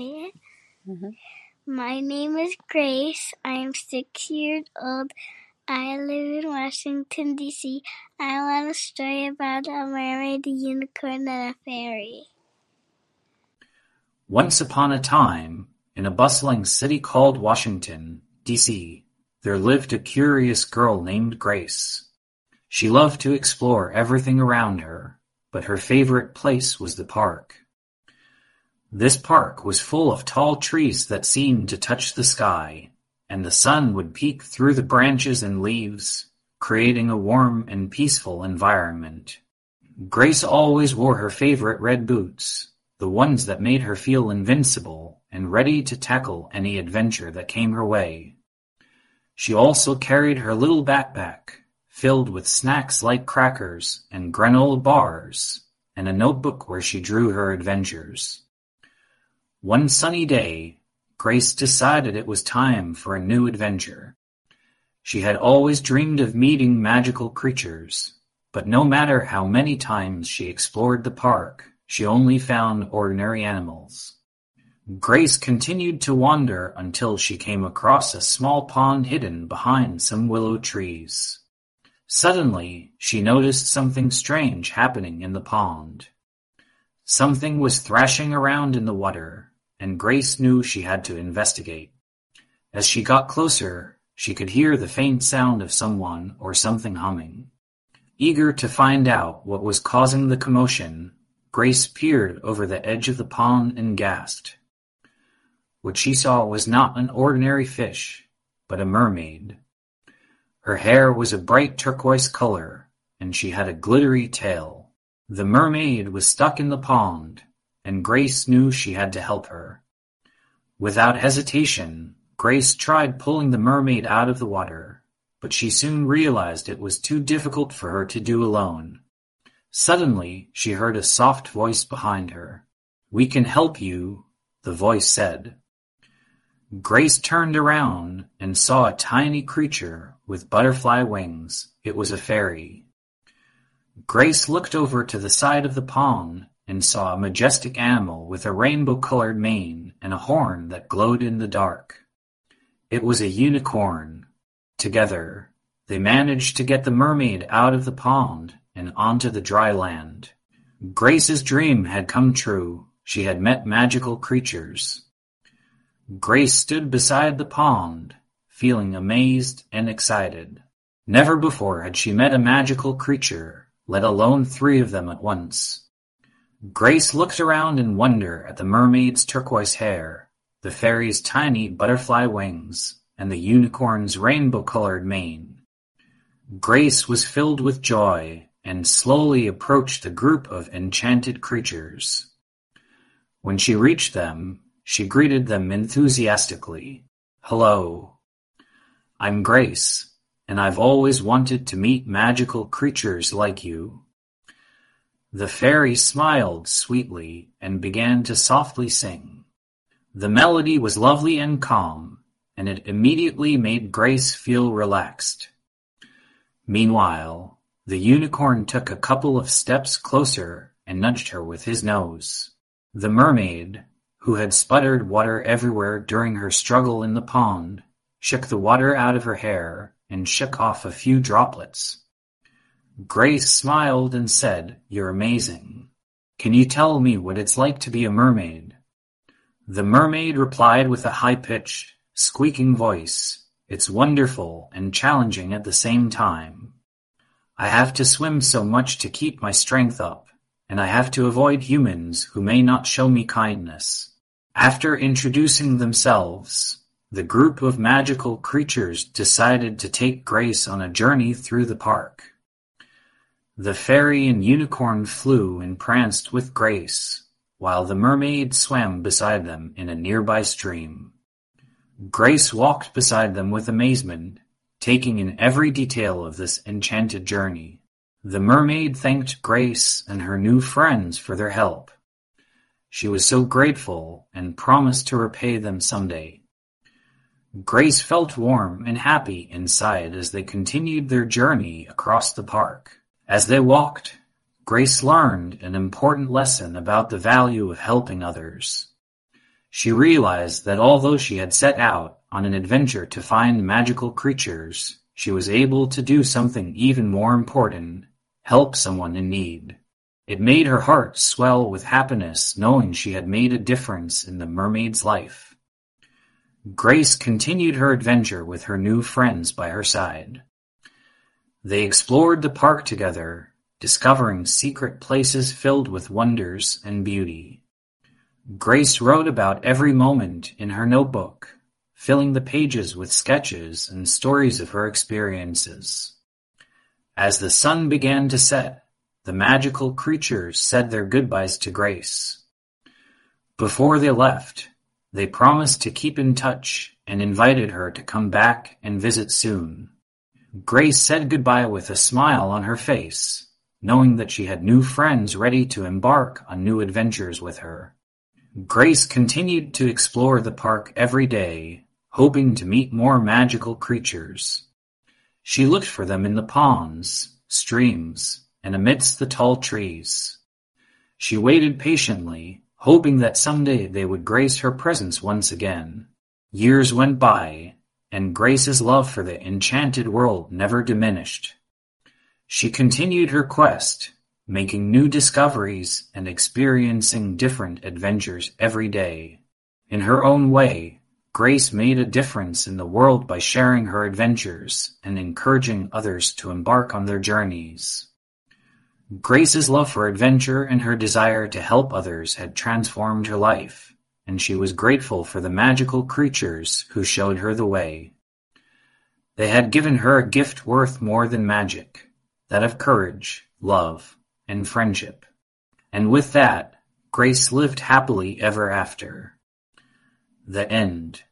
say it? Mm-hmm. My name is Grace. I am six years old. I live in Washington, D.C. I want a story about a mermaid, a unicorn, and a fairy. Once upon a time, in a bustling city called Washington, D.C., there lived a curious girl named Grace. She loved to explore everything around her, but her favorite place was the park. This park was full of tall trees that seemed to touch the sky, and the sun would peek through the branches and leaves, creating a warm and peaceful environment. Grace always wore her favorite red boots, the ones that made her feel invincible and ready to tackle any adventure that came her way. She also carried her little backpack, filled with snacks like crackers and granola bars, and a notebook where she drew her adventures. One sunny day, Grace decided it was time for a new adventure. She had always dreamed of meeting magical creatures, but no matter how many times she explored the park, she only found ordinary animals. Grace continued to wander until she came across a small pond hidden behind some willow trees. Suddenly, she noticed something strange happening in the pond. Something was thrashing around in the water, and Grace knew she had to investigate. As she got closer, she could hear the faint sound of someone or something humming. Eager to find out what was causing the commotion, Grace peered over the edge of the pond and gasped. What she saw was not an ordinary fish, but a mermaid. Her hair was a bright turquoise color, and she had a glittery tail. The mermaid was stuck in the pond, and Grace knew she had to help her. Without hesitation, Grace tried pulling the mermaid out of the water, but she soon realized it was too difficult for her to do alone. Suddenly, she heard a soft voice behind her. We can help you, the voice said. Grace turned around and saw a tiny creature with butterfly wings. It was a fairy. Grace looked over to the side of the pond and saw a majestic animal with a rainbow-colored mane and a horn that glowed in the dark. It was a unicorn. Together, they managed to get the mermaid out of the pond and onto the dry land. Grace's dream had come true. She had met magical creatures. Grace stood beside the pond, feeling amazed and excited. Never before had she met a magical creature, let alone three of them at once. Grace looked around in wonder at the mermaid's turquoise hair, the fairy's tiny butterfly wings, and the unicorn's rainbow-colored mane. Grace was filled with joy and slowly approached the group of enchanted creatures. When she reached them, she greeted them enthusiastically. Hello. I'm Grace, and I've always wanted to meet magical creatures like you. The fairy smiled sweetly and began to softly sing. The melody was lovely and calm, and it immediately made Grace feel relaxed. Meanwhile, the unicorn took a couple of steps closer and nudged her with his nose. The mermaid, who had sputtered water everywhere during her struggle in the pond, shook the water out of her hair and shook off a few droplets. Grace smiled and said, You're amazing. Can you tell me what it's like to be a mermaid? The mermaid replied with a high-pitched, squeaking voice, It's wonderful and challenging at the same time. I have to swim so much to keep my strength up, and I have to avoid humans who may not show me kindness. After introducing themselves, the group of magical creatures decided to take Grace on a journey through the park. The fairy and unicorn flew and pranced with grace, while the mermaid swam beside them in a nearby stream. Grace walked beside them with amazement, taking in every detail of this enchanted journey. The mermaid thanked Grace and her new friends for their help. She was so grateful and promised to repay them someday. Grace felt warm and happy inside as they continued their journey across the park. As they walked, Grace learned an important lesson about the value of helping others. She realized that although she had set out on an adventure to find magical creatures, she was able to do something even more important, help someone in need. It made her heart swell with happiness knowing she had made a difference in the mermaid's life. Grace continued her adventure with her new friends by her side. They explored the park together, discovering secret places filled with wonders and beauty. Grace wrote about every moment in her notebook, filling the pages with sketches and stories of her experiences. As the sun began to set, the magical creatures said their goodbyes to Grace. Before they left, they promised to keep in touch and invited her to come back and visit soon. Grace said goodbye with a smile on her face, knowing that she had new friends ready to embark on new adventures with her. Grace continued to explore the park every day, hoping to meet more magical creatures. She looked for them in the ponds, streams, and amidst the tall trees. She waited patiently, hoping that someday they would grace her presence once again. Years went by, and Grace's love for the enchanted world never diminished. She continued her quest, making new discoveries and experiencing different adventures every day. In her own way, Grace made a difference in the world by sharing her adventures and encouraging others to embark on their journeys. Grace's love for adventure and her desire to help others had transformed her life, and she was grateful for the magical creatures who showed her the way. They had given her a gift worth more than magic, that of courage, love, and friendship. And with that, Grace lived happily ever after. The End